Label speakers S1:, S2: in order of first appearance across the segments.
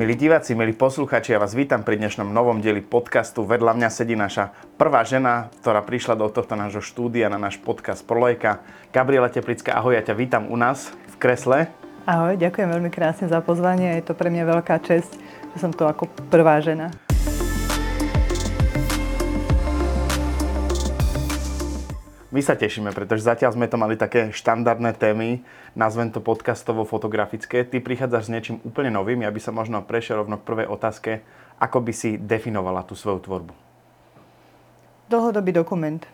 S1: Milí diváci, milí posluchači, ja vás vítam pri dnešnom novom dieli podcastu. Vedľa mňa sedí naša prvá žena, ktorá prišla do tohto nášho štúdia na náš podcast Prolejka. Gabriela Teplická, ahoj, ja ťa vítam u nás v kresle.
S2: Ahoj, ďakujem veľmi krásne za pozvanie. Je to pre mňa veľká čest, že som tu ako prvá žena.
S1: My sa tešíme, pretože zatiaľ sme to mali také štandardné témy, nazvem to podcastovo-fotografické. Ty prichádzaš s niečím úplne novým, ja by som možno prešiel rovno k prvej otázke. Ako by si definovala tú svoju tvorbu?
S2: Dlhodobý dokument.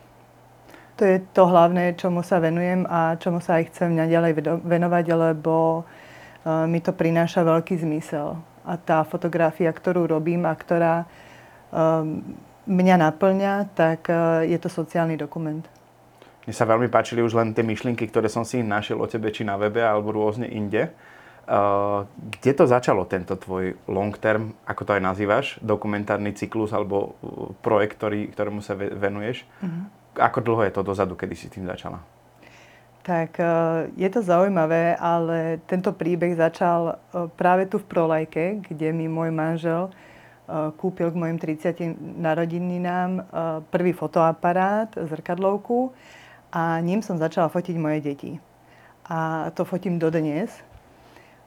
S2: To je to hlavné, čomu sa venujem a čomu sa aj chcem naďalej venovať, lebo e, mi to prináša veľký zmysel. A tá fotografia, ktorú robím a ktorá e, mňa naplňa, tak e, je to sociálny dokument.
S1: Mne sa veľmi páčili už len tie myšlienky, ktoré som si našiel o tebe, či na webe, alebo rôzne inde. Uh, kde to začalo, tento tvoj long term, ako to aj nazývaš, dokumentárny cyklus alebo uh, projekt, ktorý, ktorému sa venuješ? Uh-huh. Ako dlho je to dozadu, kedy si tým začala?
S2: Tak uh, je to zaujímavé, ale tento príbeh začal uh, práve tu v Prolajke, kde mi môj manžel kúpil k mojim 30 narodeninám prvý fotoaparát, zrkadlovku a ním som začala fotiť moje deti. A to fotím dodnes.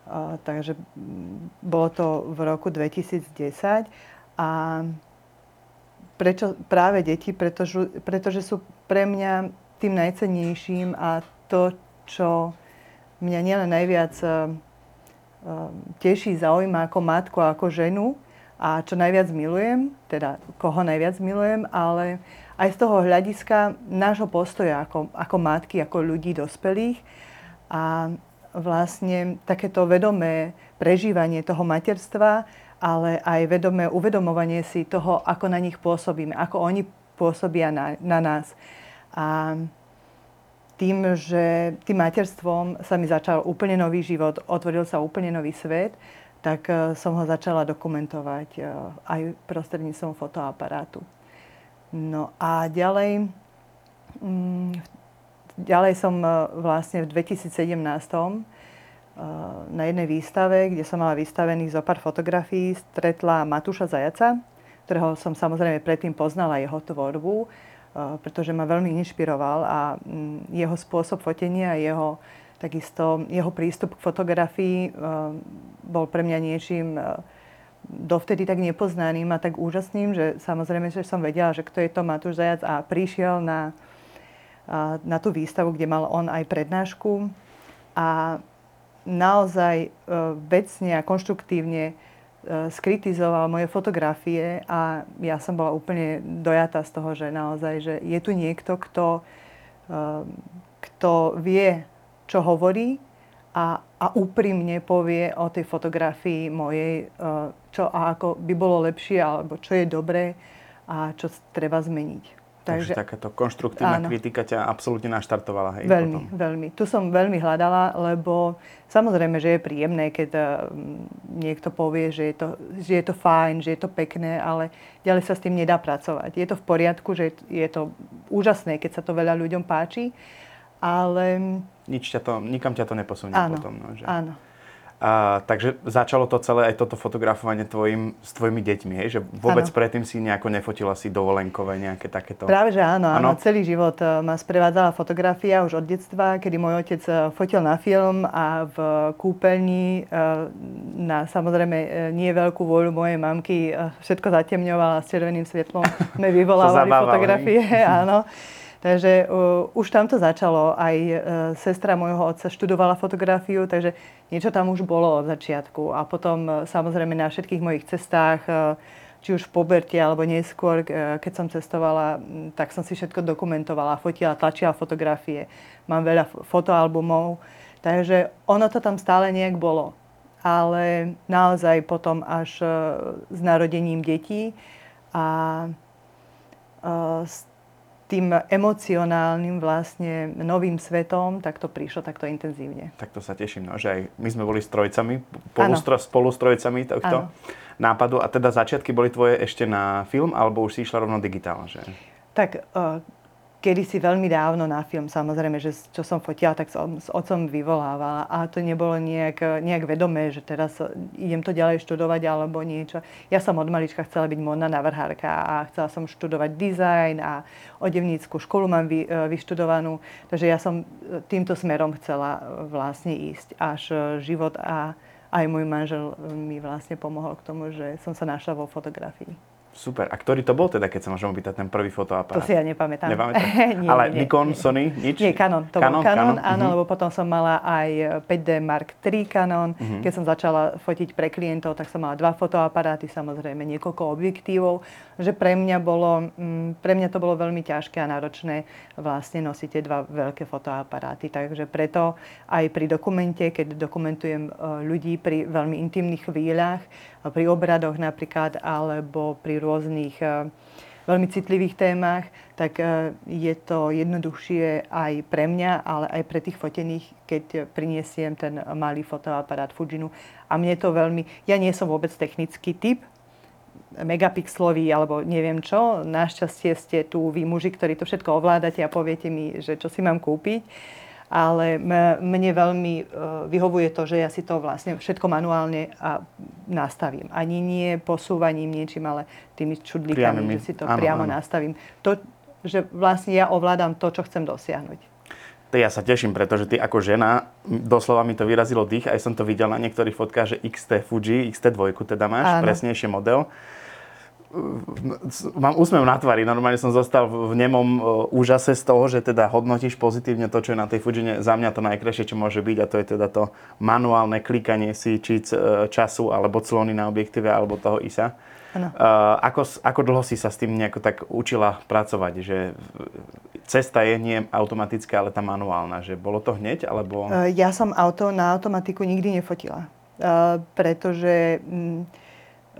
S2: A, takže bolo to v roku 2010 a prečo práve deti? Pretože, pretože sú pre mňa tým najcennejším a to, čo mňa nielen najviac uh, teší, zaujíma ako matku, ako ženu a čo najviac milujem, teda koho najviac milujem, ale aj z toho hľadiska nášho postoja ako, ako matky, ako ľudí dospelých a vlastne takéto vedomé prežívanie toho materstva, ale aj vedomé uvedomovanie si toho, ako na nich pôsobíme, ako oni pôsobia na, na nás. A tým, že tým materstvom sa mi začal úplne nový život, otvoril sa úplne nový svet, tak eh, som ho začala dokumentovať eh, aj prostredníctvom fotoaparátu. No a ďalej, mm, ďalej som e, vlastne v 2017 e, na jednej výstave, kde som mala vystavených zo pár fotografií, stretla Matúša Zajaca, ktorého som samozrejme predtým poznala jeho tvorbu, e, pretože ma veľmi inšpiroval a mm, jeho spôsob fotenia, jeho, takisto jeho prístup k fotografii bol pre mňa niečím dovtedy tak nepoznaným a tak úžasným, že samozrejme, že som vedela, že kto je to Matúš Zajac a prišiel na, na tú výstavu, kde mal on aj prednášku. A naozaj e, vecne a konštruktívne e, skritizoval moje fotografie a ja som bola úplne dojatá z toho, že naozaj, že je tu niekto, kto, e, kto vie, čo hovorí a, a úprimne povie o tej fotografii mojej, e, čo a ako by bolo lepšie, alebo čo je dobré a čo treba zmeniť.
S1: Takže, Takže takáto konštruktívna áno. kritika ťa absolútne naštartovala, hej?
S2: Veľmi, potom. veľmi. Tu som veľmi hľadala, lebo samozrejme, že je príjemné, keď e, niekto povie, že je, to, že je to fajn, že je to pekné, ale ďalej sa s tým nedá pracovať. Je to v poriadku, že je to úžasné, keď sa to veľa ľuďom páči, ale
S1: nič ťa to, nikam ťa to neposunie
S2: áno,
S1: potom. No,
S2: že? Áno.
S1: A, takže začalo to celé aj toto fotografovanie tvojim, s tvojimi deťmi, hej? Že vôbec ano. predtým si nejako nefotila si dovolenkové nejaké takéto...
S2: Práve, že áno, áno. Celý život e, ma sprevádzala fotografia už od detstva, kedy môj otec e, fotil na film a v kúpeľni e, na samozrejme nie veľkú voľu mojej mamky všetko zatemňovala s červeným svetlom. Me vyvolávali fotografie, áno. Takže uh, už tam to začalo. Aj uh, sestra môjho otca študovala fotografiu, takže niečo tam už bolo od začiatku. A potom uh, samozrejme na všetkých mojich cestách, uh, či už v poberte alebo neskôr, uh, keď som cestovala, tak som si všetko dokumentovala, fotila, tlačila fotografie. Mám veľa fotoalbumov. Takže ono to tam stále nejak bolo. Ale naozaj potom až uh, s narodením detí a uh, tým emocionálnym vlastne novým svetom, tak to prišlo takto intenzívne.
S1: Tak to sa teším, no, že aj my sme boli strojcami, polustro, spolu strojcami tohto ano. nápadu. A teda začiatky boli tvoje ešte na film, alebo už si išla rovno digitálne, že?
S2: Tak uh, kedy si veľmi dávno na film, samozrejme, že čo som fotila, tak som s otcom vyvolávala. A to nebolo nejak, nejak vedomé, že teraz idem to ďalej študovať alebo niečo. Ja som od malička chcela byť modná navrhárka a chcela som študovať dizajn a odevnícku školu mám vy, e, vyštudovanú. Takže ja som e, týmto smerom chcela e, vlastne ísť. Až život a aj môj manžel mi vlastne pomohol k tomu, že som sa našla vo fotografii.
S1: Super. A ktorý to bol teda, keď sa môžem opýtať, ten prvý fotoaparát?
S2: To si ja nepamätám.
S1: Nepamätám? nie,
S2: Ale
S1: nie, Nikon, nie. Sony, nič?
S2: Nie, Canon. To Canon, bol Canon, Canon? áno, uh-huh. lebo potom som mala aj 5D Mark III Canon. Uh-huh. Keď som začala fotiť pre klientov, tak som mala dva fotoaparáty, samozrejme niekoľko objektívov. Že pre mňa, bolo, mm, pre mňa to bolo veľmi ťažké a náročné vlastne nosiť tie dva veľké fotoaparáty. Takže preto aj pri dokumente, keď dokumentujem e, ľudí pri veľmi intimných chvíľach, pri obradoch napríklad, alebo pri rôznych eh, veľmi citlivých témach, tak je to jednoduchšie aj pre mňa, ale aj pre tých fotených, keď priniesiem ten malý fotoaparát Fujinu. A mne to veľmi... Ja nie som vôbec technický typ, megapixlový alebo neviem čo. Našťastie ste tu vy muži, ktorí to všetko ovládate a poviete mi, že čo si mám kúpiť ale mne veľmi e, vyhovuje to, že ja si to vlastne všetko manuálne a nastavím. Ani nie posúvaním niečím, ale tými čudlíkami, že si to áno, priamo áno. nastavím. To, že vlastne ja ovládam to, čo chcem dosiahnuť.
S1: Ja sa teším, pretože ty ako žena, doslova mi to vyrazilo dých, aj som to videl na niektorých fotkách, že XT Fuji, XT2 teda máš, áno. presnejšie model mám úsmev na tvári, normálne som zostal v nemom e, úžase z toho, že teda hodnotíš pozitívne to, čo je na tej Fujine za mňa to najkrajšie, čo môže byť a to je teda to manuálne klikanie si či e, času alebo clony na objektíve alebo toho ISA. Ano. Uh, ako, ako dlho si sa s tým nejako tak učila pracovať? Že cesta je nie automatická, ale tá manuálna. Že bolo to hneď? Alebo...
S2: Ja som auto na automatiku nikdy nefotila. Pretože... Um,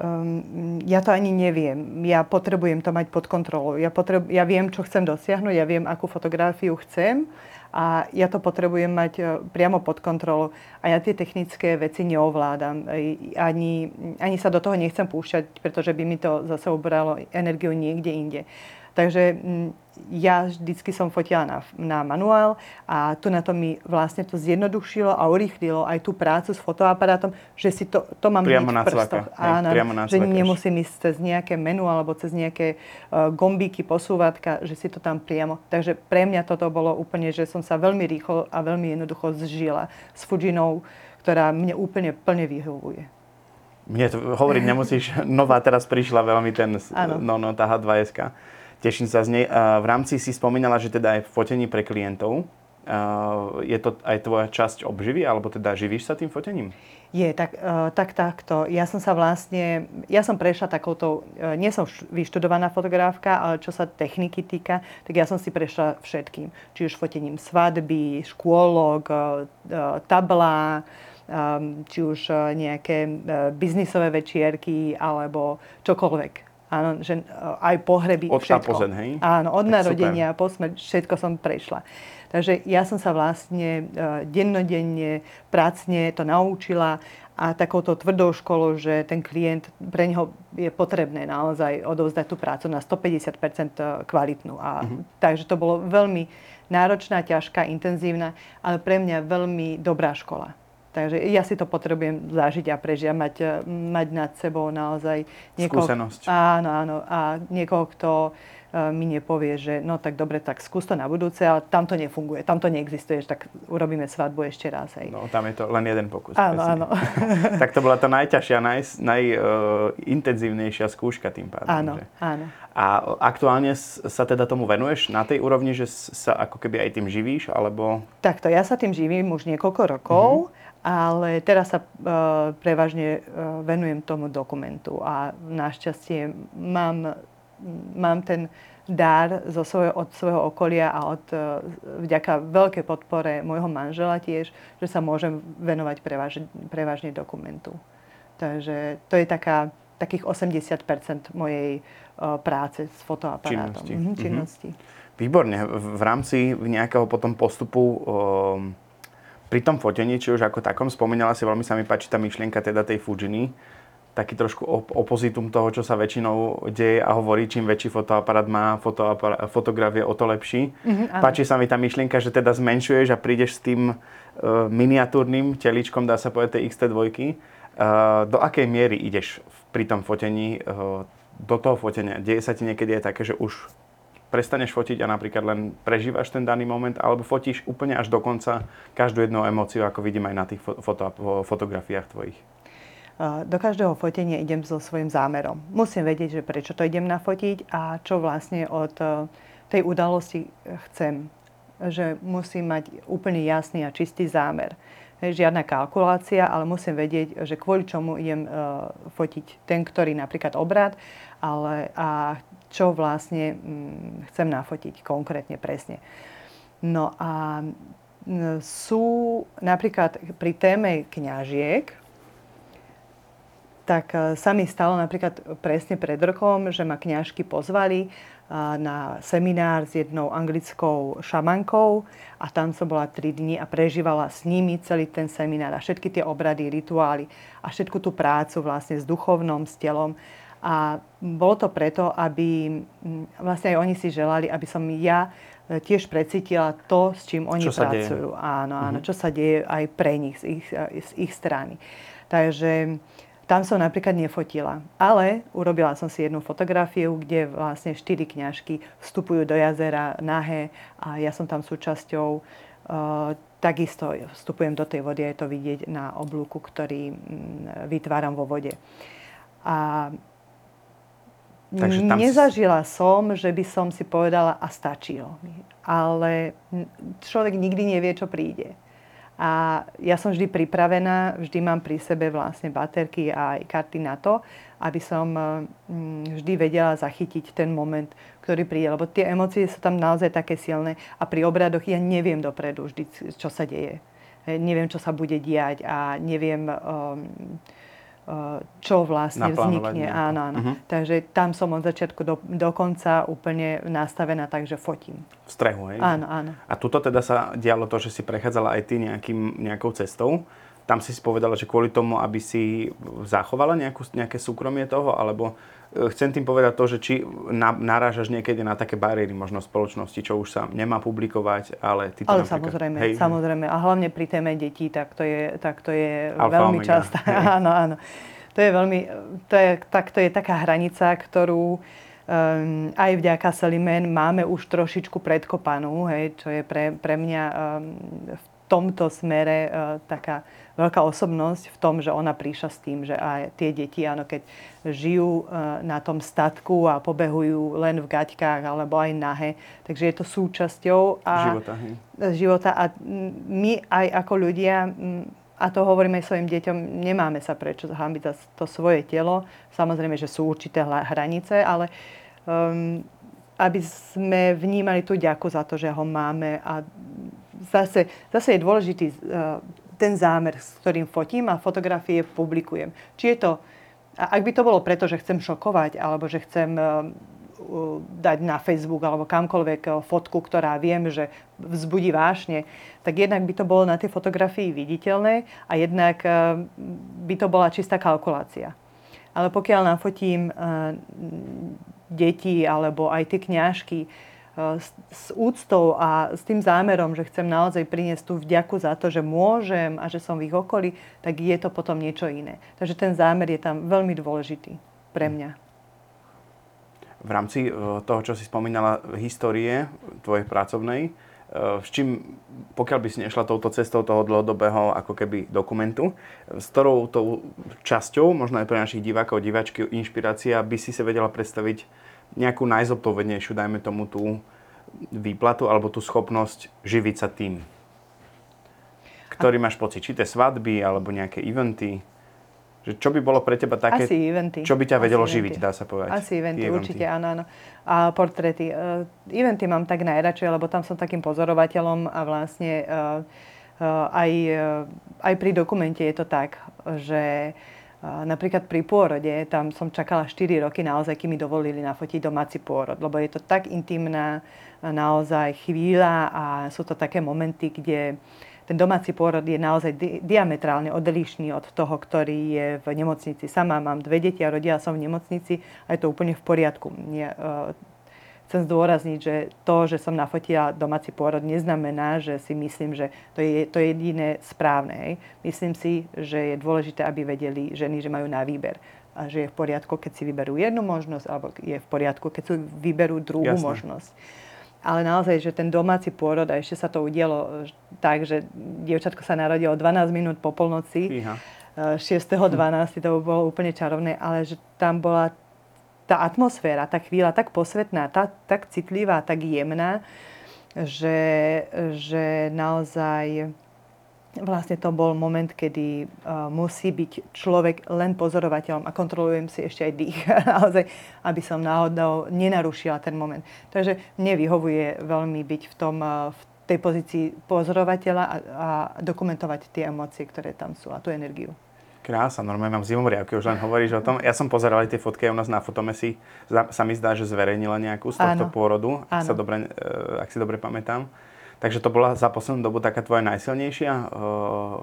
S2: um, ja to ani neviem. Ja potrebujem to mať pod kontrolou. Ja, potrebu- ja viem, čo chcem dosiahnuť, ja viem, akú fotografiu chcem a ja to potrebujem mať uh, priamo pod kontrolou. A ja tie technické veci neovládam. Ani, ani sa do toho nechcem púšťať, pretože by mi to zase ubralo energiu niekde inde. Takže ja vždycky som fotila na, na manuál a to na to mi vlastne to zjednodušilo a urýchlilo aj tú prácu s fotoaparátom, že si to, to mám
S1: priamo
S2: na prstoch.
S1: Áno, priamo na
S2: že nemusím ísť cez nejaké menu alebo cez nejaké uh, gombíky, posúvatka, že si to tam priamo. Takže pre mňa toto bolo úplne, že som sa veľmi rýchlo a veľmi jednoducho zžila s Fujinou, ktorá mne úplne plne vyhovuje.
S1: Mne to hovoriť nemusíš, nová teraz prišla veľmi ten, no, no, tá H2SK. Teším sa z nej. V rámci si spomínala, že teda aj v fotení pre klientov. Je to aj tvoja časť obživy, alebo teda živíš sa tým fotením?
S2: Je, tak, e, tak takto. Ja som sa vlastne, ja som prešla takouto, e, nie som vyštudovaná fotografka, ale čo sa techniky týka, tak ja som si prešla všetkým. Či už fotením svadby, škôlok, e, tabla, či už nejaké biznisové večierky, alebo čokoľvek. Áno, že e, aj pohreby,
S1: od všetko. Pozen, hej?
S2: Áno, od tak narodenia, po smrť, všetko som prešla. Takže ja som sa vlastne uh, dennodenne, pracne to naučila a takouto tvrdou školou, že ten klient, pre neho je potrebné naozaj odovzdať tú prácu na 150% e, kvalitnú. A, uh-huh. Takže to bolo veľmi náročná, ťažká, intenzívna, ale pre mňa veľmi dobrá škola. Takže ja si to potrebujem zažiť a prežiť a mať, eh, mať nad sebou naozaj
S1: niekoho... Skúsenosť.
S2: Áno, áno. A niekoho, kto eh, mi nepovie, že no tak dobre, tak skús to na budúce, ale tam to nefunguje, tam to neexistuje, tak urobíme svadbu ešte raz. Hej.
S1: No, tam je to len jeden pokus.
S2: Áno, áno.
S1: tak to bola tá najťažšia, najintenzívnejšia naj, uh, skúška tým pádom.
S2: Áno,
S1: že?
S2: áno.
S1: A aktuálne sa teda tomu venuješ na tej úrovni, že sa ako keby aj tým živíš, alebo...
S2: Takto, ja sa tým živím už niekoľko rokov. Mm-hmm ale teraz sa uh, prevažne uh, venujem tomu dokumentu a našťastie mám, mám ten dar zo svojho, od svojho okolia a od, uh, vďaka veľkej podpore môjho manžela tiež, že sa môžem venovať prevaž, prevažne dokumentu. Takže to je taká, takých 80 mojej práce s fotoaparátom.
S1: Činnosti. Mhm, činnosti. Výborne. V, rámci nejakého potom postupu uh, pri tom fotení, či už ako takom, spomínala si, veľmi sa mi páči tá myšlienka teda tej Fujiny, taký trošku op- opozitum toho, čo sa väčšinou deje a hovorí, čím väčší fotoaparát má fotoaparát, fotograf je o to lepší. Mm-hmm, Páči sa mi tá myšlienka, že teda zmenšuješ a prídeš s tým uh, miniatúrnym teličkom, dá sa povedať, tej XT2. Uh, do akej miery ideš pri tom fotení uh, do toho fotenia? Deje sa ti niekedy aj také, že už prestaneš fotiť a napríklad len prežívaš ten daný moment, alebo fotíš úplne až do konca každú jednu emóciu, ako vidím aj na tých foto, fotografiách tvojich?
S2: do každého fotenia idem so svojím zámerom. Musím vedieť, že prečo to idem nafotiť a čo vlastne od e, tej udalosti chcem. Že musím mať úplne jasný a čistý zámer. Žiadna kalkulácia, ale musím vedieť, že kvôli čomu idem uh, fotiť ten, ktorý napríklad obrad, ale a čo vlastne um, chcem nafotiť konkrétne, presne. No a sú napríklad pri téme kňažiek, tak e, sa mi stalo napríklad presne pred rokom, že ma kňažky pozvali e, na seminár s jednou anglickou šamankou a tam som bola 3 dni a prežívala s nimi celý ten seminár a všetky tie obrady, rituály a všetku tú prácu vlastne s duchovnom, s telom. A bolo to preto, aby vlastne aj oni si želali, aby som ja e, tiež precítila to, s čím oni čo pracujú. Áno, áno, mm-hmm. čo sa deje aj pre nich, z ich, z ich strany. Takže tam som napríklad nefotila. Ale urobila som si jednu fotografiu, kde vlastne štyri kňažky vstupujú do jazera nahé a ja som tam súčasťou. Uh, takisto vstupujem do tej vody a je to vidieť na oblúku, ktorý mm, vytváram vo vode. A Takže tam... Nezažila som, že by som si povedala a stačilo mi. Ale človek nikdy nevie, čo príde. A ja som vždy pripravená, vždy mám pri sebe vlastne baterky a aj karty na to, aby som mm, vždy vedela zachytiť ten moment, ktorý príde. Lebo tie emócie sú tam naozaj také silné a pri obradoch ja neviem dopredu vždy, čo sa deje. Neviem, čo sa bude diať a neviem... Um, čo vlastne vznikne. Áno, áno. Uh-huh. Takže tam som od začiatku do, do konca úplne nastavená tak, že fotím.
S1: V strehu, hej?
S2: Áno, áno.
S1: A tuto teda sa dialo to, že si prechádzala aj ty nejakým, nejakou cestou. Tam si si povedala, že kvôli tomu, aby si zachovala nejakú, nejaké súkromie toho, alebo chcem tým povedať to, že či na, narážaš niekedy na také bariéry možno spoločnosti, čo už sa nemá publikovať, ale ty to
S2: Ale samozrejme, hej, samozrejme. A hlavne pri téme detí, tak to je, tak to je veľmi často. áno, áno to je veľmi, to je, tak, to je taká hranica, ktorú um, aj vďaka Selimen máme už trošičku predkopanú, hej, čo je pre, pre mňa um, v tomto smere uh, taká veľká osobnosť v tom, že ona prišla s tým, že aj tie deti, áno, keď žijú uh, na tom statku a pobehujú len v gaťkách alebo aj nahe, takže je to súčasťou a,
S1: života, hej.
S2: života a my aj ako ľudia a to hovoríme aj svojim deťom, nemáme sa prečo zahambiť za to svoje telo. Samozrejme, že sú určité hranice, ale um, aby sme vnímali tú ďaku za to, že ho máme. A zase, zase je dôležitý uh, ten zámer, s ktorým fotím a fotografie publikujem. Či je to, ak by to bolo preto, že chcem šokovať, alebo že chcem uh, dať na Facebook alebo kamkoľvek eh, fotku, ktorá viem, že vzbudí vášne, tak jednak by to bolo na tej fotografii viditeľné a jednak eh, by to bola čistá kalkulácia. Ale pokiaľ nafotím eh, deti alebo aj tie kňažky s úctou a s tým zámerom, že chcem naozaj priniesť tú vďaku za to, že môžem a že som v ich okolí, tak je to potom niečo iné. Takže ten zámer je tam veľmi dôležitý pre mňa
S1: v rámci e, toho, čo si spomínala, histórie tvojej pracovnej, e, s čím, pokiaľ by si nešla touto cestou toho dlhodobého ako keby dokumentu, s ktorou tou časťou, možno aj pre našich divákov, diváčky, inšpirácia, by si sa vedela predstaviť nejakú najzodpovednejšiu, dajme tomu tú výplatu alebo tú schopnosť živiť sa tým? Ktorý máš pocit? Či tie svadby alebo nejaké eventy? Že čo by bolo pre teba také,
S2: Asi eventy.
S1: čo by ťa vedelo Asi živiť, eventy. dá sa povedať?
S2: Asi eventy, eventy, určite, áno, áno. A portréty. Uh, eventy mám tak najradšej, lebo tam som takým pozorovateľom a vlastne uh, uh, aj, uh, aj pri dokumente je to tak, že uh, napríklad pri pôrode, tam som čakala 4 roky naozaj, kým mi dovolili nafotiť domáci pôrod, lebo je to tak intimná naozaj chvíľa a sú to také momenty, kde ten domáci pôrod je naozaj di- diametrálne odlišný od toho, ktorý je v nemocnici. Sama mám dve deti a rodila som v nemocnici a je to úplne v poriadku. Nie, uh, chcem zdôrazniť, že to, že som nafotila domáci pôrod, neznamená, že si myslím, že to je to je jediné správne. Hej. Myslím si, že je dôležité, aby vedeli ženy, že majú na výber a že je v poriadku, keď si vyberú jednu možnosť, alebo je v poriadku, keď si vyberú druhú Jasne. možnosť. Ale naozaj, že ten domáci pôrod, a ešte sa to udialo tak, že dievčatko sa narodilo 12 minút po polnoci, 6.12. Hm. to bolo úplne čarovné, ale že tam bola tá atmosféra, tá chvíľa tak posvetná, tá, tak citlivá, tak jemná, že, že naozaj vlastne to bol moment, kedy uh, musí byť človek len pozorovateľom a kontrolujem si ešte aj dých, naozaj, aby som náhodou nenarušila ten moment. Takže mne vyhovuje veľmi byť v, tom, uh, v tej pozícii pozorovateľa a, a dokumentovať tie emócie, ktoré tam sú a tú energiu.
S1: Krása, normálne mám zimomriavky, už len hovoríš o tom. Ja som pozeral aj tie fotky aj u nás na Fotomesi. Sa mi zdá, že zverejnila nejakú z tohto Áno. pôrodu, ak, sa dobre, eh, ak si dobre pamätám. Takže to bola za poslednú dobu taká tvoja najsilnejšia uh,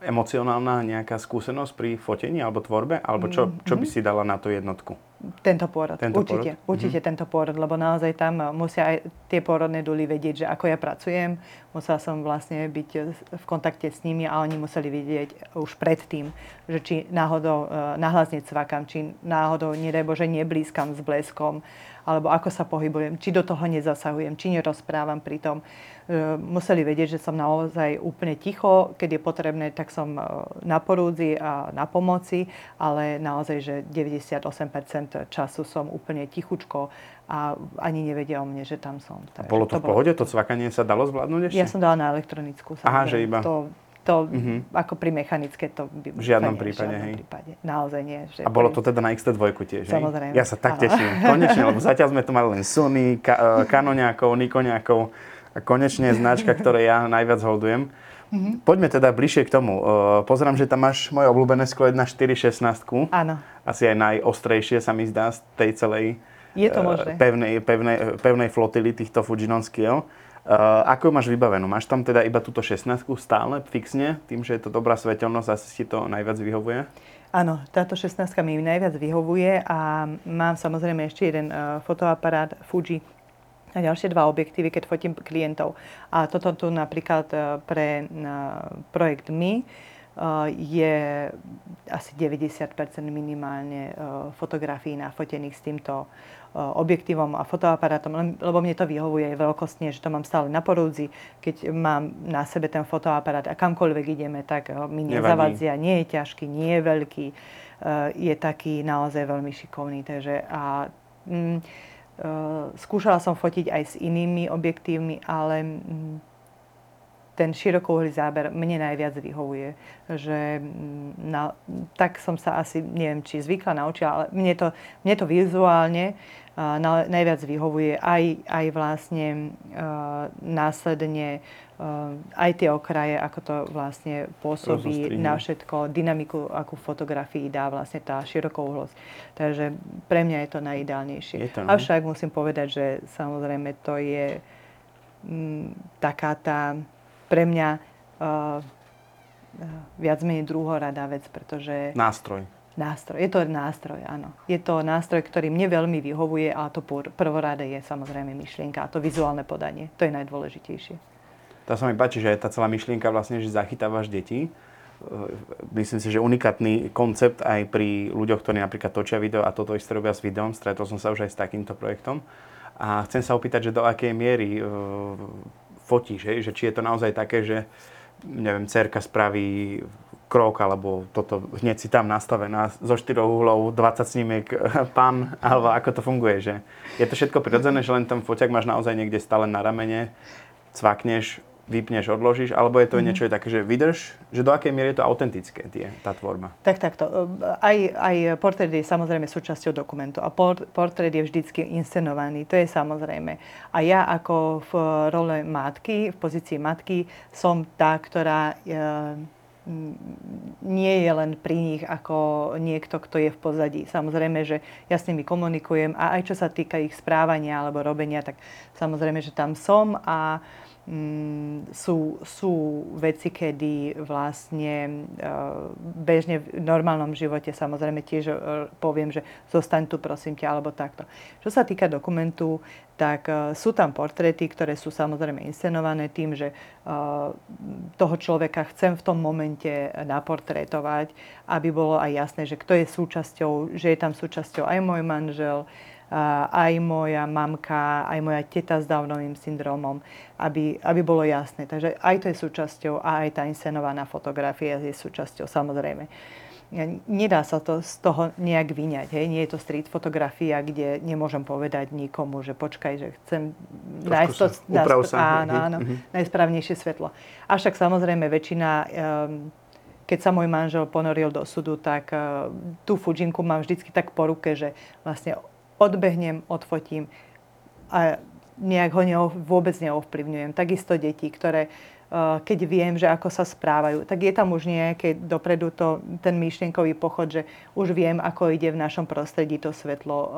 S1: emocionálna nejaká skúsenosť pri fotení alebo tvorbe? Alebo čo, čo by si dala na tú jednotku?
S2: Tento pôrod, tento určite, pôrod? určite mm-hmm. tento pôrod, lebo naozaj tam musia aj tie pôrodné duly vedieť, že ako ja pracujem, musela som vlastne byť v kontakte s nimi a oni museli vidieť už predtým, že či náhodou uh, nahlas necvakám, či náhodou, nedaj Bože, neblízkam s bleskom, alebo ako sa pohybujem, či do toho nezasahujem, či nerozprávam pri tom. E, museli vedieť, že som naozaj úplne ticho, keď je potrebné, tak som e, na porúdzi a na pomoci, ale naozaj, že 98% času som úplne tichučko a ani nevedia o mne, že tam som.
S1: Takže a bolo to, to v pohode? Bolo... To cvakanie sa dalo zvládnuť ešte?
S2: Ja som dala na elektronickú.
S1: Aha, že iba.
S2: To, to uh-huh. ako pri mechanické to by...
S1: V žiadnom nie, prípade, v žiadnom
S2: hej. prípade. Naozaj nie.
S1: Že a bolo to teda na XT2 tiež, hej?
S2: Samozrejme.
S1: Ja sa tak teším. Konečne, lebo zatiaľ sme tu mali len Sony, ka- e, Canoniakov, Nikoniakov a konečne značka, ktoré ja najviac holdujem. Mm-hmm. Poďme teda bližšie k tomu. Uh, pozerám, že tam máš moje obľúbené sklo 1.4.16.
S2: Áno.
S1: Asi aj najostrejšie sa mi zdá z tej celej
S2: Je to uh,
S1: pevnej, pevnej, pevnej flotily týchto Fujinon Skill. Uh, ako ju máš vybavenú? Máš tam teda iba túto 16 stále, fixne, tým, že je to dobrá svetelnosť, asi ti to najviac vyhovuje?
S2: Áno, táto 16 mi najviac vyhovuje a mám samozrejme ešte jeden uh, fotoaparát Fuji a ďalšie dva objektívy, keď fotím klientov. A toto tu napríklad pre projekt My je asi 90% minimálne fotografií nafotených s týmto objektívom a fotoaparátom, lebo mne to vyhovuje veľkostne, že to mám stále na porúdzi. Keď mám na sebe ten fotoaparát a kamkoľvek ideme, tak mi nezavadzia, nie je ťažký, nie je veľký, je taký naozaj veľmi šikovný. Takže a, mm, Eh, skúšala som fotiť aj s inými objektívmi, ale mm, ten širokouhlý záber mne najviac vyhovuje. Že mm, na, tak som sa asi, neviem, či zvykla, naučila, ale mne to, mne to vizuálne uh, na, najviac vyhovuje. Aj, aj vlastne uh, následne uh, aj tie okraje, ako to vlastne pôsobí na všetko, dynamiku, akú fotografii dá vlastne tá širokouhlosť. Takže pre mňa je to najideálnejšie. Je to, no? Avšak musím povedať, že samozrejme to je m, taká tá pre mňa uh, viac menej druhoradá vec, pretože...
S1: Nástroj.
S2: Nástroj. Je to nástroj, áno. Je to nástroj, ktorý mne veľmi vyhovuje a to prvoráde je samozrejme myšlienka a to vizuálne podanie. To je najdôležitejšie.
S1: To sa mi páči, že tá celá myšlienka vlastne, že zachytávaš deti. Myslím si, že unikátny koncept aj pri ľuďoch, ktorí napríklad točia video a toto isté robia s videom. Stretol som sa už aj s takýmto projektom. A chcem sa opýtať, že do akej miery fotíš, hej? že či je to naozaj také, že neviem, cerka spraví krok, alebo toto hneď si tam nastavená zo štyroch uhlov, 20 snimiek, pán, alebo ako to funguje, že je to všetko prirodzené, že len ten foťak máš naozaj niekde stále na ramene, cvakneš, vypneš, odložíš, alebo je to mm-hmm. niečo také, že vydrž, že do akej miery je to autentické, tie, tá tvorba?
S2: Tak takto. Aj, aj portrét je samozrejme súčasťou dokumentu a portrét je vždycky inscenovaný, to je samozrejme. A ja ako v role matky, v pozícii matky, som tá, ktorá e, nie je len pri nich ako niekto, kto je v pozadí. Samozrejme, že ja s nimi komunikujem a aj čo sa týka ich správania alebo robenia, tak samozrejme, že tam som a mm, sú, sú veci, kedy vlastne uh, bežne v normálnom živote samozrejme tiež uh, poviem, že zostaň tu prosím ťa, alebo takto. Čo sa týka dokumentu, tak uh, sú tam portréty, ktoré sú samozrejme inscenované tým, že toho človeka chcem v tom momente naportrétovať, aby bolo aj jasné, že kto je súčasťou, že je tam súčasťou aj môj manžel, aj moja mamka, aj moja teta s Downovým syndromom, aby, aby bolo jasné. Takže aj to je súčasťou a aj tá inscenovaná fotografia je súčasťou, samozrejme. Nedá sa to z toho nejak vyňať. Hej? Nie je to street fotografia, kde nemôžem povedať nikomu, že počkaj, že chcem nájsť to
S1: nájsť,
S2: áno, áno, mm-hmm. najsprávnejšie svetlo. Avšak samozrejme väčšina um, keď sa môj manžel ponoril do súdu, tak uh, tú Fujinku mám vždycky tak po ruke, že vlastne odbehnem, odfotím a nejak ho neov, vôbec neovplyvňujem. Takisto deti, ktoré eh, keď viem, že ako sa správajú, tak je tam už nejaké dopredu to, ten myšlienkový pochod, že už viem, ako ide v našom prostredí to svetlo eh,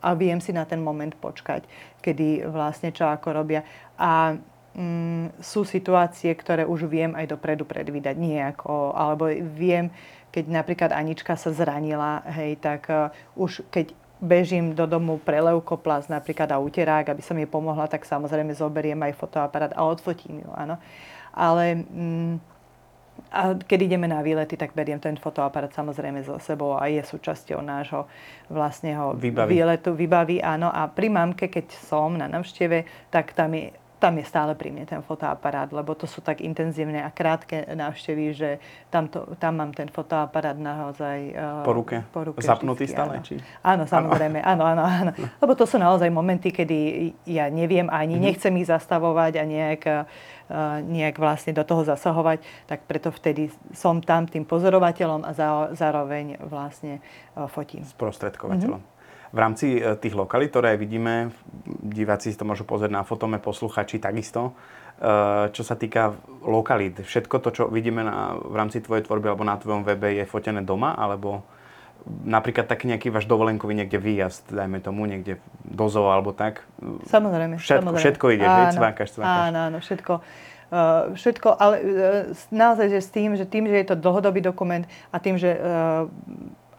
S2: a viem si na ten moment počkať, kedy vlastne čo ako robia. A mm, sú situácie, ktoré už viem aj dopredu predvídať nejako, alebo viem, keď napríklad Anička sa zranila, hej, tak uh, už keď bežím do domu pre leukoplas napríklad a uterák, aby som jej pomohla, tak samozrejme zoberiem aj fotoaparát a odfotím ju, áno. Ale mm, a keď ideme na výlety, tak beriem ten fotoaparát samozrejme so sebou a je súčasťou nášho vlastného
S1: výbavy.
S2: výletu, výbavy, áno. A pri mamke, keď som na návšteve, tak tam je tam je stále pri mne ten fotoaparát, lebo to sú tak intenzívne a krátke návštevy, že tam, to, tam mám ten fotoaparát naozaj
S1: uh, po ruke.
S2: Po ruke
S1: Zapnutý vždycky, stále?
S2: Áno. Či... áno, samozrejme. Áno, áno, áno. Lebo to sú naozaj momenty, kedy ja neviem ani, mm-hmm. nechcem ich zastavovať a nejak, uh, nejak vlastne do toho zasahovať, tak preto vtedy som tam tým pozorovateľom a zároveň vlastne uh, fotím.
S1: Sprostredkovateľom. Mm-hmm v rámci e, tých lokalít, ktoré vidíme, diváci si to môžu pozrieť na fotome, posluchači takisto, e, čo sa týka lokalít, všetko to, čo vidíme na, v rámci tvojej tvorby alebo na tvojom webe je fotené doma, alebo napríklad taký nejaký váš dovolenkový niekde výjazd, dajme tomu, niekde do zoo alebo tak?
S2: Samozrejme.
S1: Všetko,
S2: samozrejme.
S1: všetko ide, áno, hej, cvákaš, cvákaš.
S2: Áno, áno, všetko. Uh, všetko, ale uh, naozaj, že s tým, že tým, že je to dlhodobý dokument a tým, že uh,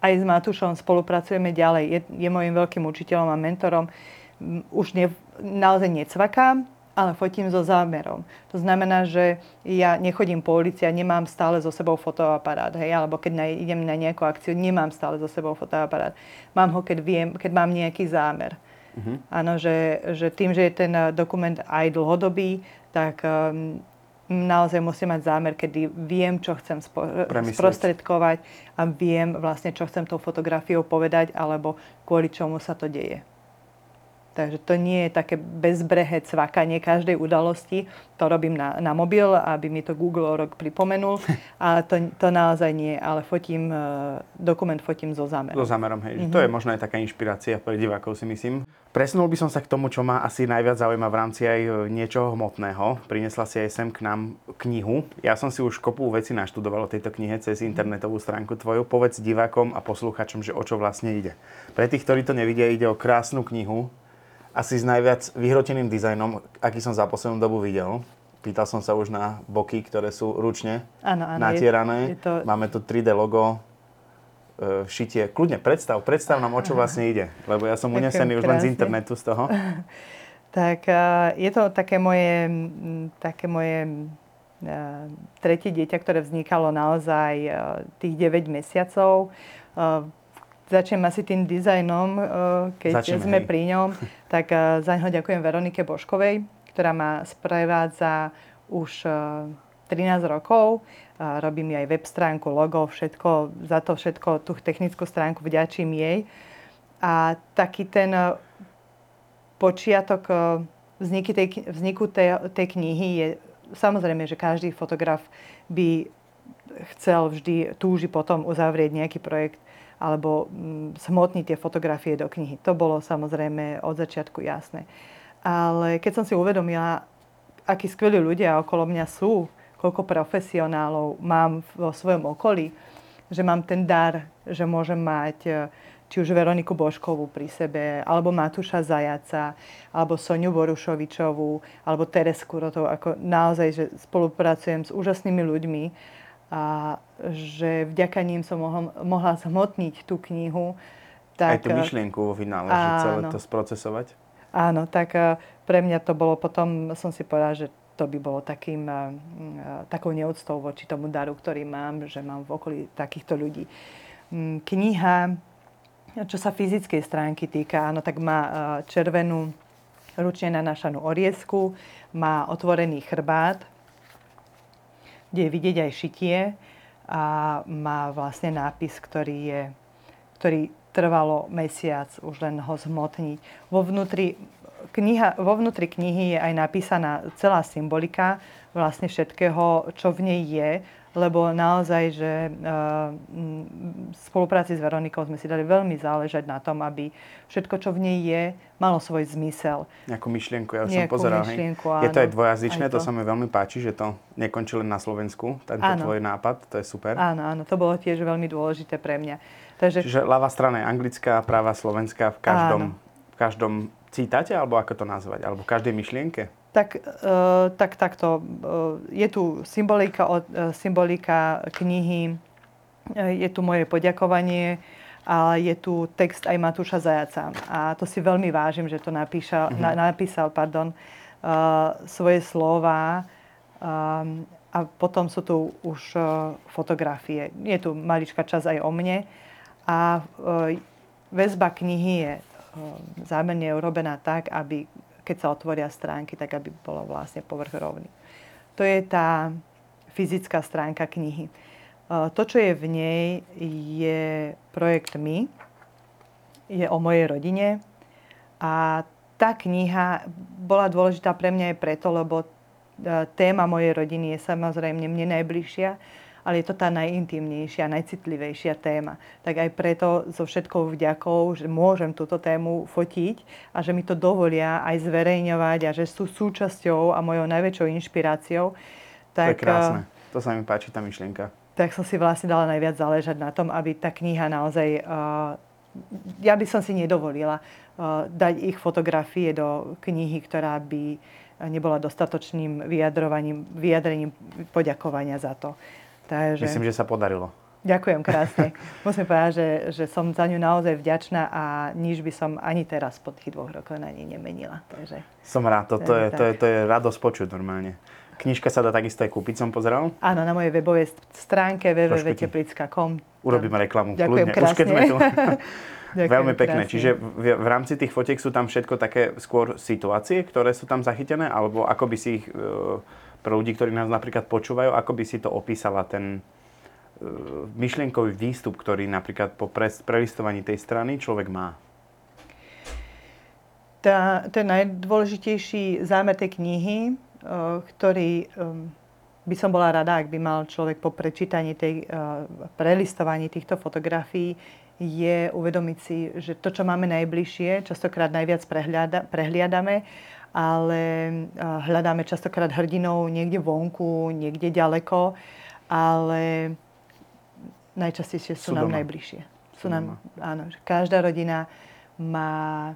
S2: aj s Matúšom spolupracujeme ďalej. Je, je môjim veľkým učiteľom a mentorom. Už ne, naozaj necvakám, ale fotím so zámerom. To znamená, že ja nechodím po ulici a nemám stále so sebou fotoaparát, hej, alebo keď na, idem na nejakú akciu, nemám stále so sebou fotoaparát. Mám ho, keď viem, keď mám nejaký zámer. Uh-huh. Áno, že, že tým, že je ten dokument aj dlhodobý, tak um, naozaj musím mať zámer, kedy viem, čo chcem spo- sprostredkovať a viem vlastne, čo chcem tou fotografiou povedať, alebo kvôli čomu sa to deje. Takže to nie je také bezbrehé cvakanie každej udalosti. To robím na, na mobil, aby mi to Google rok pripomenul. A to, to naozaj nie, ale fotím, e, dokument fotím so zámerom.
S1: So zámerom, hej. Mm-hmm. To je možno aj taká inšpirácia pre divákov, si myslím. Presunul by som sa k tomu, čo ma asi najviac zaujíma v rámci aj e, niečoho hmotného. Prinesla si aj sem k nám knihu. Ja som si už kopu veci naštudoval o tejto knihe cez internetovú stránku tvoju. Povedz divákom a posluchačom, že o čo vlastne ide. Pre tých, ktorí to nevidia, ide o krásnu knihu asi s najviac vyhroteným dizajnom, aký som za poslednú dobu videl. Pýtal som sa už na boky, ktoré sú ručne
S2: ano, ano,
S1: natierané.
S2: Je, je to...
S1: Máme tu 3D logo, e, šitie. Kľudne, predstav, predstav nám, o čo vlastne ide. Lebo ja som unesený už len z internetu z toho.
S2: tak e, je to také moje, také moje e, tretie dieťa, ktoré vznikalo naozaj tých 9 mesiacov začnem asi tým dizajnom, eh, keď Začneme, sme hej. pri ňom, tak eh, za ňo ďakujem Veronike Boškovej, ktorá ma sprevádza už 13 eh, rokov. Robím jej aj web stránku, logo, všetko, za to všetko, tú technickú stránku vďačím jej. A taký ten počiatok vzniky tej, vzniku tej, tej knihy je, samozrejme, že každý fotograf by chcel vždy, túži potom uzavrieť nejaký projekt alebo mm, smotniť tie fotografie do knihy. To bolo samozrejme od začiatku jasné. Ale keď som si uvedomila, akí skvelí ľudia okolo mňa sú, koľko profesionálov mám vo svojom okolí, že mám ten dar, že môžem mať e, či už Veroniku Božkovú pri sebe, alebo Matúša Zajaca, alebo Soniu Borušovičovú, alebo Teresku Rotovú. Ako naozaj, že spolupracujem s úžasnými ľuďmi a že vďaka ním som mohla, mohla zhmotniť tú knihu.
S1: Tak, Aj tú myšlienku vo finále, že celé to sprocesovať?
S2: Áno, tak pre mňa to bolo potom, som si povedala, že to by bolo takým, takou neúctou voči tomu daru, ktorý mám, že mám v okolí takýchto ľudí. Mm, kniha, čo sa fyzickej stránky týka, áno, tak má červenú ručne nanášanú oriesku, má otvorený chrbát, kde je vidieť aj šitie a má vlastne nápis, ktorý, je, ktorý trvalo mesiac už len ho zhmotniť. Vo vnútri, kniha, vo vnútri knihy je aj napísaná celá symbolika vlastne všetkého, čo v nej je, lebo naozaj, že v spolupráci s Veronikou sme si dali veľmi záležať na tom, aby všetko, čo v nej je, malo svoj zmysel.
S1: Nejakú myšlienku, ja už som pozeral. Myšlienku, áno, je to aj dvojazyčné, aj to. to sa mi veľmi páči, že to nekončí len na Slovensku, tento áno. tvoj nápad, to je super.
S2: Áno, áno, to bolo tiež veľmi dôležité pre mňa. Takže...
S1: Čiže ľavá strana je anglická, práva slovenská v každom, v každom citáte, alebo ako to nazvať, alebo v každej myšlienke?
S2: Tak, uh, tak takto. Uh, je tu symbolika, uh, symbolika knihy, je tu moje poďakovanie a je tu text aj Matúša Zajaca. A to si veľmi vážim, že to napíša, mm-hmm. na, napísal pardon, uh, svoje slova. Um, a potom sú tu už uh, fotografie. Je tu maličká čas aj o mne. A uh, väzba knihy je uh, zámerne urobená tak, aby keď sa otvoria stránky, tak aby bolo vlastne povrch rovný. To je tá fyzická stránka knihy. E, to, čo je v nej, je projekt My, je o mojej rodine a tá kniha bola dôležitá pre mňa aj preto, lebo e, téma mojej rodiny je samozrejme mne najbližšia ale je to tá najintimnejšia, najcitlivejšia téma. Tak aj preto so všetkou vďakou, že môžem túto tému fotiť a že mi to dovolia aj zverejňovať a že sú súčasťou a mojou najväčšou inšpiráciou.
S1: Tak, to je krásne. To sa mi páči, tá myšlienka.
S2: Tak som si vlastne dala najviac záležať na tom, aby tá kniha naozaj... Uh, ja by som si nedovolila uh, dať ich fotografie do knihy, ktorá by nebola dostatočným vyjadrovaním, vyjadrením poďakovania za to.
S1: Takže... Myslím, že sa podarilo.
S2: Ďakujem krásne. Musím povedať, že, že som za ňu naozaj vďačná a nič by som ani teraz po tých dvoch rokoch na nej nemenila. Takže,
S1: som rád, to, to, je, to, je, to je radosť počuť normálne. Knižka sa dá takisto aj kúpiť, som pozeral.
S2: Áno, na mojej webovej stránke www.teplicka.com.
S1: Urobíme reklamu.
S2: Ďakujem krásne. Už keď sme tu.
S1: Ďakujem Veľmi pekné. Krásne. Čiže v, v rámci tých fotiek sú tam všetko také skôr situácie, ktoré sú tam zachytené? Alebo ako by si ich... Uh, pre ľudí, ktorí nás napríklad počúvajú, ako by si to opísala, ten uh, myšlienkový výstup, ktorý napríklad po pre, prelistovaní tej strany človek má?
S2: Tá, ten najdôležitejší zámer tej knihy, uh, ktorý um, by som bola rada, ak by mal človek po prečítaní tej, uh, prelistovaní týchto fotografií, je uvedomiť si, že to, čo máme najbližšie, častokrát najviac prehliada, prehliadame ale hľadáme častokrát hrdinov niekde vonku, niekde ďaleko, ale najčastejšie sú, sú nám doma. najbližšie. Sú, sú nám, áno, že každá rodina má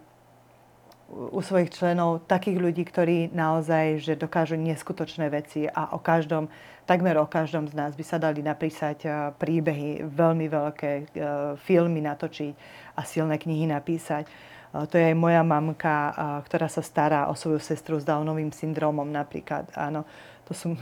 S2: u svojich členov takých ľudí, ktorí naozaj že dokážu neskutočné veci a o každom, takmer o každom z nás by sa dali napísať príbehy, veľmi veľké filmy natočiť a silné knihy napísať. To je aj moja mamka, ktorá sa stará o svoju sestru s Downovým syndromom napríklad. Áno, to sú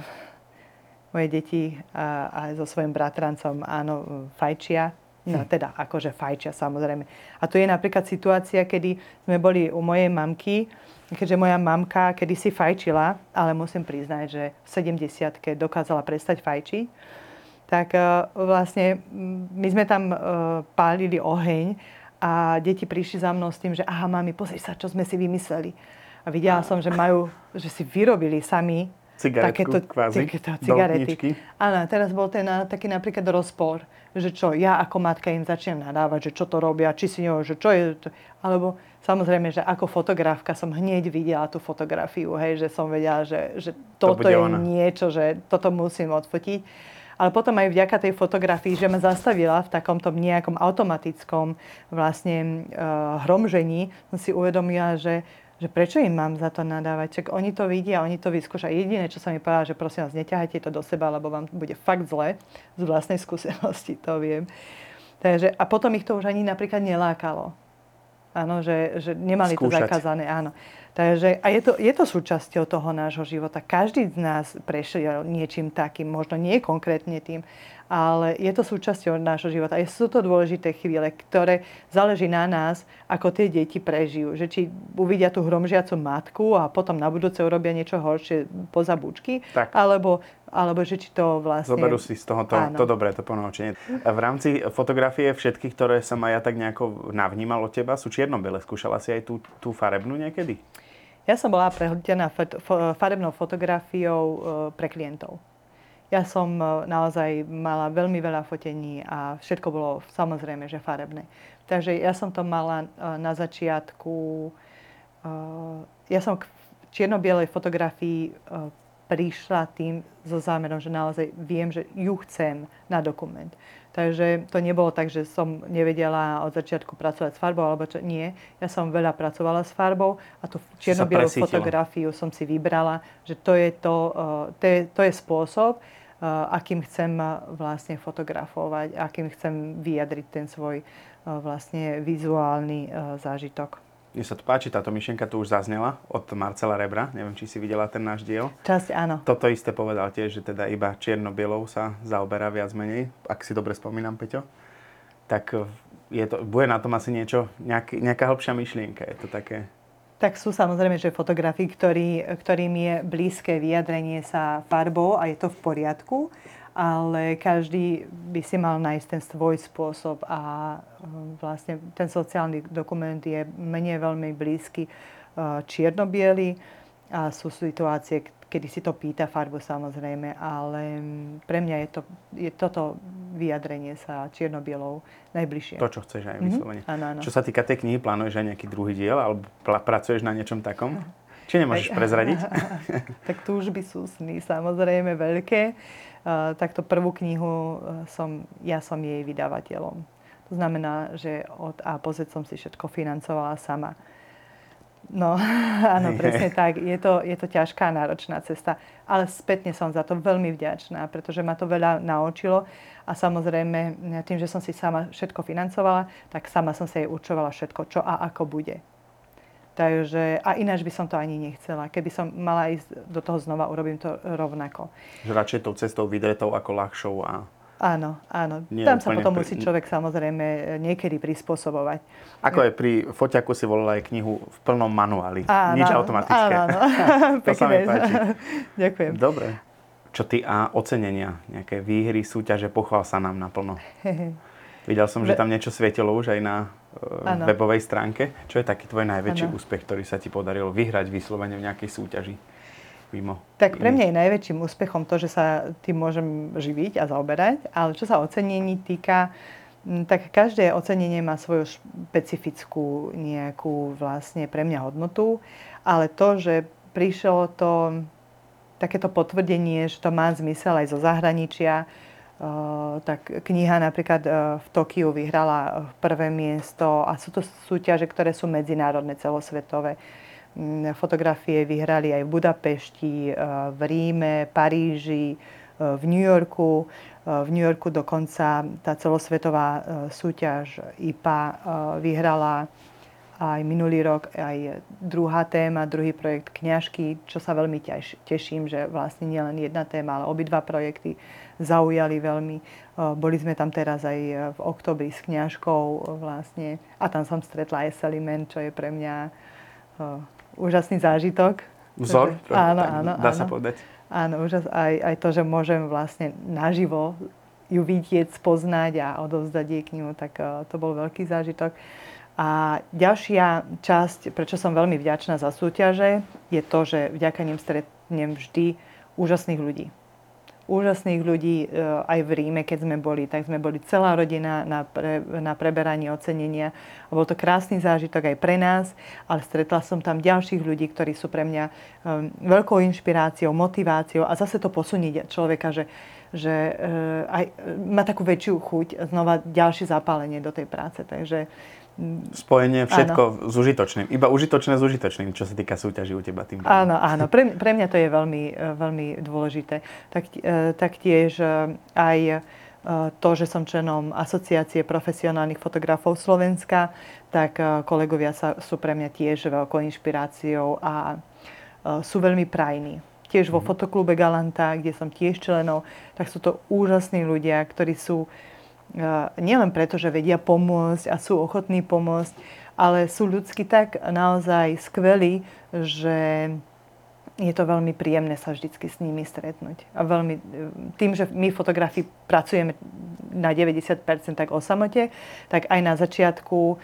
S2: moje deti a, a so svojím bratrancom, áno, fajčia. No hm. teda, akože fajčia samozrejme. A to je napríklad situácia, kedy sme boli u mojej mamky, keďže moja mamka kedysi fajčila, ale musím priznať, že v 70 dokázala prestať fajčiť, tak uh, vlastne my sme tam uh, pálili oheň a deti prišli za mnou s tým, že aha, mami, pozri sa, čo sme si vymysleli. A videla som, že majú, že si vyrobili sami
S1: takéto, kvázi, takéto
S2: cigarety. Áno, teraz bol ten taký napríklad rozpor, že čo, ja ako matka im začnem nadávať, že čo to robia, či si neho, že čo je to. Alebo samozrejme, že ako fotografka som hneď videla tú fotografiu, hej, že som vedela, že, že toto to je ono. niečo, že toto musím odfotiť. Ale potom aj vďaka tej fotografii, že ma zastavila v takomto nejakom automatickom vlastne uh, hromžení, som si uvedomila, že že prečo im mám za to nadávať. Čak oni to vidia, oni to vyskúšajú. Jediné, čo sa mi povedala, že prosím vás, neťahajte to do seba, lebo vám bude fakt zle. Z vlastnej skúsenosti to viem. Takže, a potom ich to už ani napríklad nelákalo. Áno, že, že nemali Skúšať. to zakázané, áno. Takže, a je to, je to súčasťou toho nášho života. Každý z nás prešiel niečím takým, možno nie konkrétne tým, ale je to súčasťou nášho života. A sú to dôležité chvíle, ktoré záleží na nás, ako tie deti prežijú. Že či uvidia tú hromžiacu matku a potom na budúce urobia niečo horšie poza bučky, tak. alebo alebo že či to vlastne...
S1: Zoberú si z toho to, to dobré, to ponaučenie. V rámci fotografie všetkých, ktoré som aj ja tak nejako navnímal od teba, sú čierno-biele. Skúšala si aj tú, tú farebnú niekedy?
S2: Ja som bola prehltená farebnou fotografiou e, pre klientov. Ja som e, naozaj mala veľmi veľa fotení a všetko bolo samozrejme, že farebné. Takže ja som to mala e, na začiatku, ja som k čierno-bielej fotografii prišla tým so zámerom, že naozaj viem, že ju chcem na dokument. Takže to nebolo tak, že som nevedela od začiatku pracovať s farbou, alebo čo, nie. Ja som veľa pracovala s farbou a tú čierno-bielú fotografiu som si vybrala, že to je, to, to je, to je spôsob, Eh, akým chcem vlastne fotografovať, akým chcem vyjadriť ten svoj eh, vlastne vizuálny eh, zážitok.
S1: Mne sa to páči, táto myšlienka tu už zaznela od Marcela Rebra. Neviem, či si videla ten náš diel.
S2: Časť, áno.
S1: Toto isté povedal tiež, že teda iba čierno-bielou sa zaoberá viac menej, ak si dobre spomínam, Peťo. Tak je to, bude na tom asi niečo, nejak, nejaká hĺbšia myšlienka. Je to také
S2: tak sú samozrejme, že fotografii, ktorý, ktorým je blízke vyjadrenie sa farbou a je to v poriadku, ale každý by si mal nájsť ten svoj spôsob a um, vlastne ten sociálny dokument je menej veľmi blízky uh, čierno a sú situácie, kedy si to pýta farbu samozrejme, ale pre mňa je, to, je toto vyjadrenie sa čierno-bielou najbližšie.
S1: To, čo chceš aj vyslovene. Mm-hmm. Áno, áno. Čo sa týka tej knihy, plánuješ aj nejaký druhý diel, alebo pracuješ na niečom takom? Či nemôžeš prezradiť?
S2: tak túžby sú sny, samozrejme veľké. Takto prvú knihu som, ja som jej vydavateľom. To znamená, že od A po Z som si všetko financovala sama. No, áno, presne tak. Je to, je to ťažká, náročná cesta. Ale spätne som za to veľmi vďačná, pretože ma to veľa naučilo. A samozrejme, tým, že som si sama všetko financovala, tak sama som si aj určovala všetko, čo a ako bude. Takže, a ináč by som to ani nechcela. Keby som mala ísť do toho znova, urobím to rovnako.
S1: Že radšej tou cestou vydretou ako ľahšou a
S2: Áno, áno. Nie Tam sa potom pri... musí človek samozrejme niekedy prispôsobovať.
S1: Ako aj pri foťaku si volila aj knihu v plnom manuáli. Áno, Nič automatické.
S2: Áno, áno.
S1: to sa mi páči.
S2: Ďakujem.
S1: Dobre. Čo ty a ocenenia, nejaké výhry, súťaže, pochvál sa nám naplno. Videl som, že tam niečo svietilo už aj na uh, webovej stránke. Čo je taký tvoj najväčší ano. úspech, ktorý sa ti podarilo vyhrať vyslovene v nejakej súťaži? mimo
S2: Tak pre mňa je najväčším úspechom to, že sa tým môžem živiť a zaoberať, ale čo sa ocenení týka, tak každé ocenenie má svoju špecifickú nejakú vlastne pre mňa hodnotu, ale to, že prišlo to takéto potvrdenie, že to má zmysel aj zo zahraničia, tak kniha napríklad uh, v Tokiu vyhrala prvé miesto a sú to súťaže, ktoré sú medzinárodné, celosvetové. Mm, fotografie vyhrali aj v Budapešti, eh, v Ríme, Paríži, eh, v New Yorku. Eh, v New Yorku dokonca tá celosvetová súťaž IPA vyhrala aj minulý rok aj druhá téma, druhý projekt kňažky, čo sa veľmi teším, že vlastne nielen jedna téma, ale obidva projekty zaujali veľmi. Boli sme tam teraz aj v oktobri s kňažkou vlastne a tam som stretla aj Selimen, čo je pre mňa úžasný zážitok.
S1: Vzor?
S2: Áno, áno.
S1: Dá
S2: áno.
S1: sa povedať.
S2: Áno, úžas, aj, aj to, že môžem vlastne naživo ju vidieť, spoznať a odovzdať jej knihu, tak uh, to bol veľký zážitok. A ďalšia časť, prečo som veľmi vďačná za súťaže, je to, že vďaka nim stretnem vždy úžasných ľudí úžasných ľudí e, aj v Ríme, keď sme boli. Tak sme boli celá rodina na, pre, na preberanie ocenenia. A bol to krásny zážitok aj pre nás, ale stretla som tam ďalších ľudí, ktorí sú pre mňa um, veľkou inšpiráciou, motiváciou a zase to posunie človeka, že že aj, má takú väčšiu chuť znova ďalšie zapálenie do tej práce. Takže
S1: Spojenie všetko áno. s užitočným. Iba užitočné s užitočným, čo sa týka súťaží u teba tým.
S2: Áno, áno. Pre, pre mňa to je veľmi, veľmi dôležité. Tak, taktiež aj to, že som členom Asociácie profesionálnych fotografov Slovenska, tak kolegovia sa, sú pre mňa tiež veľkou inšpiráciou a sú veľmi prajní. Tiež vo mhm. fotoklube Galanta, kde som tiež členom, tak sú to úžasní ľudia, ktorí sú nielen preto, že vedia pomôcť a sú ochotní pomôcť, ale sú ľudsky tak naozaj skvelí, že je to veľmi príjemné sa vždycky s nimi stretnúť. A veľmi, tým, že my fotografi pracujeme na 90% tak o samote, tak aj na začiatku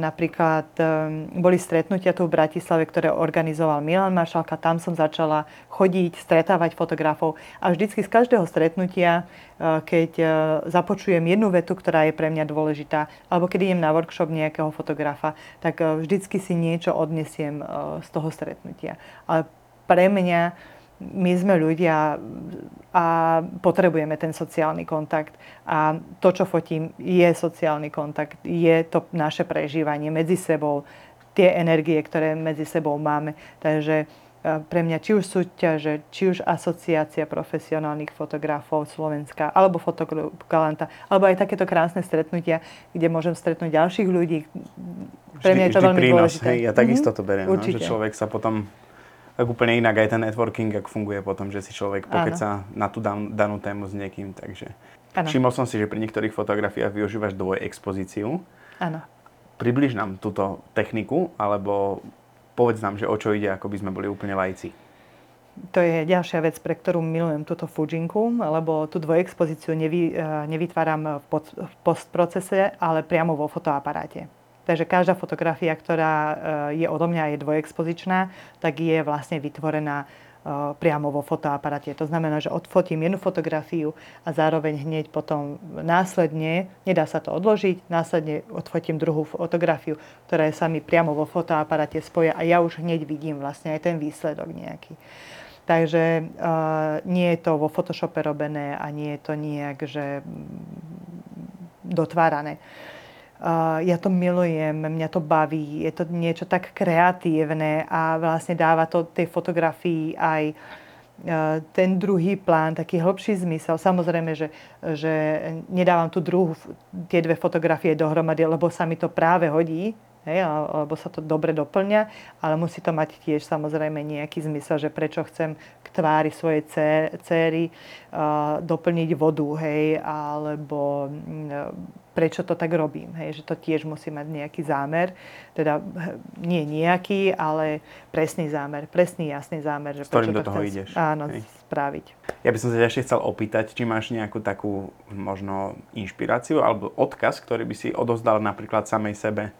S2: Napríklad boli stretnutia tu v Bratislave, ktoré organizoval Milan Maršalka. Tam som začala chodiť, stretávať fotografov. A vždycky z každého stretnutia, keď započujem jednu vetu, ktorá je pre mňa dôležitá, alebo keď idem na workshop nejakého fotografa, tak vždycky si niečo odnesiem z toho stretnutia. Ale pre mňa my sme ľudia a potrebujeme ten sociálny kontakt. A to, čo fotím, je sociálny kontakt. Je to naše prežívanie medzi sebou, tie energie, ktoré medzi sebou máme. Takže e, pre mňa či už súťaže, či už asociácia profesionálnych fotografov Slovenska, alebo fotoklub Galanta, alebo aj takéto krásne stretnutia, kde môžem stretnúť ďalších ľudí. Pre mňa je to veľmi prínos, dôležité.
S1: Hej, ja takisto to beriem, no, že človek sa potom tak úplne inak aj ten networking, ak funguje potom, že si človek pokeca na tú dan- danú tému s niekým. Takže ano. všimol som si, že pri niektorých fotografiách využívaš dvojexpozíciu.
S2: Áno.
S1: Približ nám túto techniku, alebo povedz nám, že o čo ide, ako by sme boli úplne lajci.
S2: To je ďalšia vec, pre ktorú milujem túto Fujinku, lebo tú dvojexpozíciu nevy, eh, nevytváram v, pod, v postprocese, ale priamo vo fotoaparáte. Takže každá fotografia, ktorá eh, je odo mňa, je dvojexpozičná, tak je vlastne vytvorená eh, priamo vo fotoaparáte. To znamená, že odfotím jednu fotografiu a zároveň hneď potom následne, nedá sa to odložiť, následne odfotím druhú fotografiu, ktorá sa mi priamo vo fotoaparáte spoja a ja už hneď vidím vlastne aj ten výsledok nejaký. Takže uh, nie je to vo Photoshope robené a nie je to nejak, že dotvárané. Uh, ja to milujem, mňa to baví, je to niečo tak kreatívne a vlastne dáva to tej fotografii aj e, ten druhý plán, taký hlbší zmysel. Samozrejme, že, že nedávam tu druhú, tie dve fotografie dohromady, lebo sa mi to práve hodí, hej, alebo sa to dobre doplňa, ale musí to mať tiež samozrejme nejaký zmysel, že prečo chcem k tvári svojej céry uh, doplniť vodu, hej, alebo uh, prečo to tak robím. Hej, že to tiež musí mať nejaký zámer. Teda nie nejaký, ale presný zámer. Presný, jasný zámer.
S1: Že S ktorým do toho ideš.
S2: Áno, hej. spraviť.
S1: Ja by som sa ešte chcel opýtať, či máš nejakú takú možno inšpiráciu alebo odkaz, ktorý by si odozdal napríklad samej sebe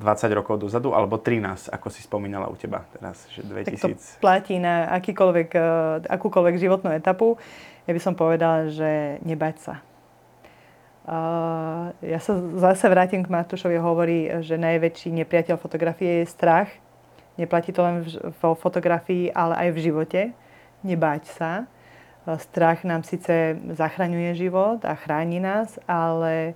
S1: 20 rokov dozadu, alebo 13, ako si spomínala u teba teraz, že 2000. Tak to
S2: platí na akýkoľvek, eh, akúkoľvek životnú etapu. Ja by som povedala, že nebať sa ja sa zase vrátim k Matúšovi, hovorí, že najväčší nepriateľ fotografie je strach. Neplatí to len vo fotografii, ale aj v živote. Nebáť sa. Strach nám síce zachraňuje život a chráni nás, ale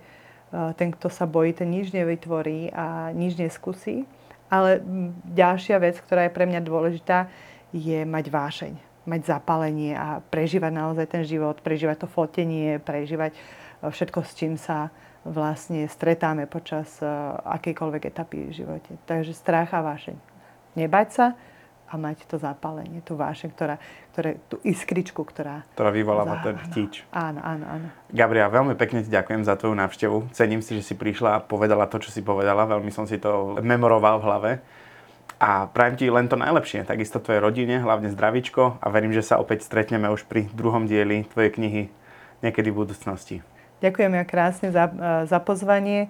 S2: ten, kto sa bojí, ten nič nevytvorí a nič neskusí. Ale ďalšia vec, ktorá je pre mňa dôležitá, je mať vášeň, mať zapálenie a prežívať naozaj ten život, prežívať to fotenie, prežívať uh, všetko, s čím sa vlastne stretáme počas e, akejkoľvek etapy v živote. Takže strach a vášeň. Nebať sa a mať to zapálenie, tú vášeň, ktorá, ktoré, tú iskričku, ktorá...
S1: Ktorá vyvoláva ten chtič.
S2: Áno, áno, áno.
S1: Gabriela, veľmi pekne ti ďakujem za tvoju návštevu. Cením si, že si prišla a povedala to, čo si povedala. Veľmi som si to memoroval v hlave. A prajem ti len to najlepšie, takisto tvojej rodine, hlavne zdravíčko a verím, že sa opäť stretneme už pri druhom dieli tvojej knihy niekedy v budúcnosti.
S2: Ďakujem ja krásne za, e, za pozvanie, e,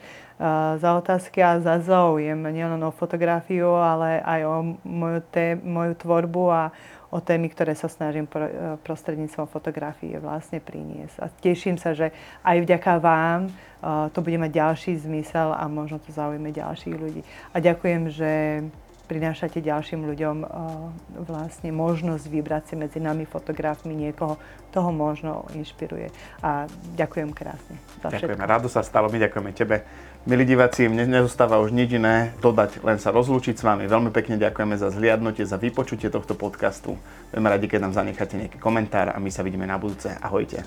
S2: za otázky a za záujem nielen o fotografiu, ale aj o moju, té, moju tvorbu a o témy, ktoré sa snažím e, prostredníctvom fotografie vlastne priniesť. A teším sa, že aj vďaka vám to bude mať ďalší zmysel a možno to zaujíme ďalších ľudí. A ďakujem, že prinášate ďalším ľuďom uh, vlastne možnosť vybrať si medzi nami fotografmi niekoho, toho možno inšpiruje. A ďakujem krásne
S1: za Ďakujeme, všetko. rado sa stalo, my ďakujeme tebe. Milí diváci, mne nezostáva už nič iné dodať, len sa rozlúčiť s vami. Veľmi pekne ďakujeme za zliadnutie, za vypočutie tohto podcastu. Budeme radi, keď nám zanecháte nejaký komentár a my sa vidíme na budúce. Ahojte.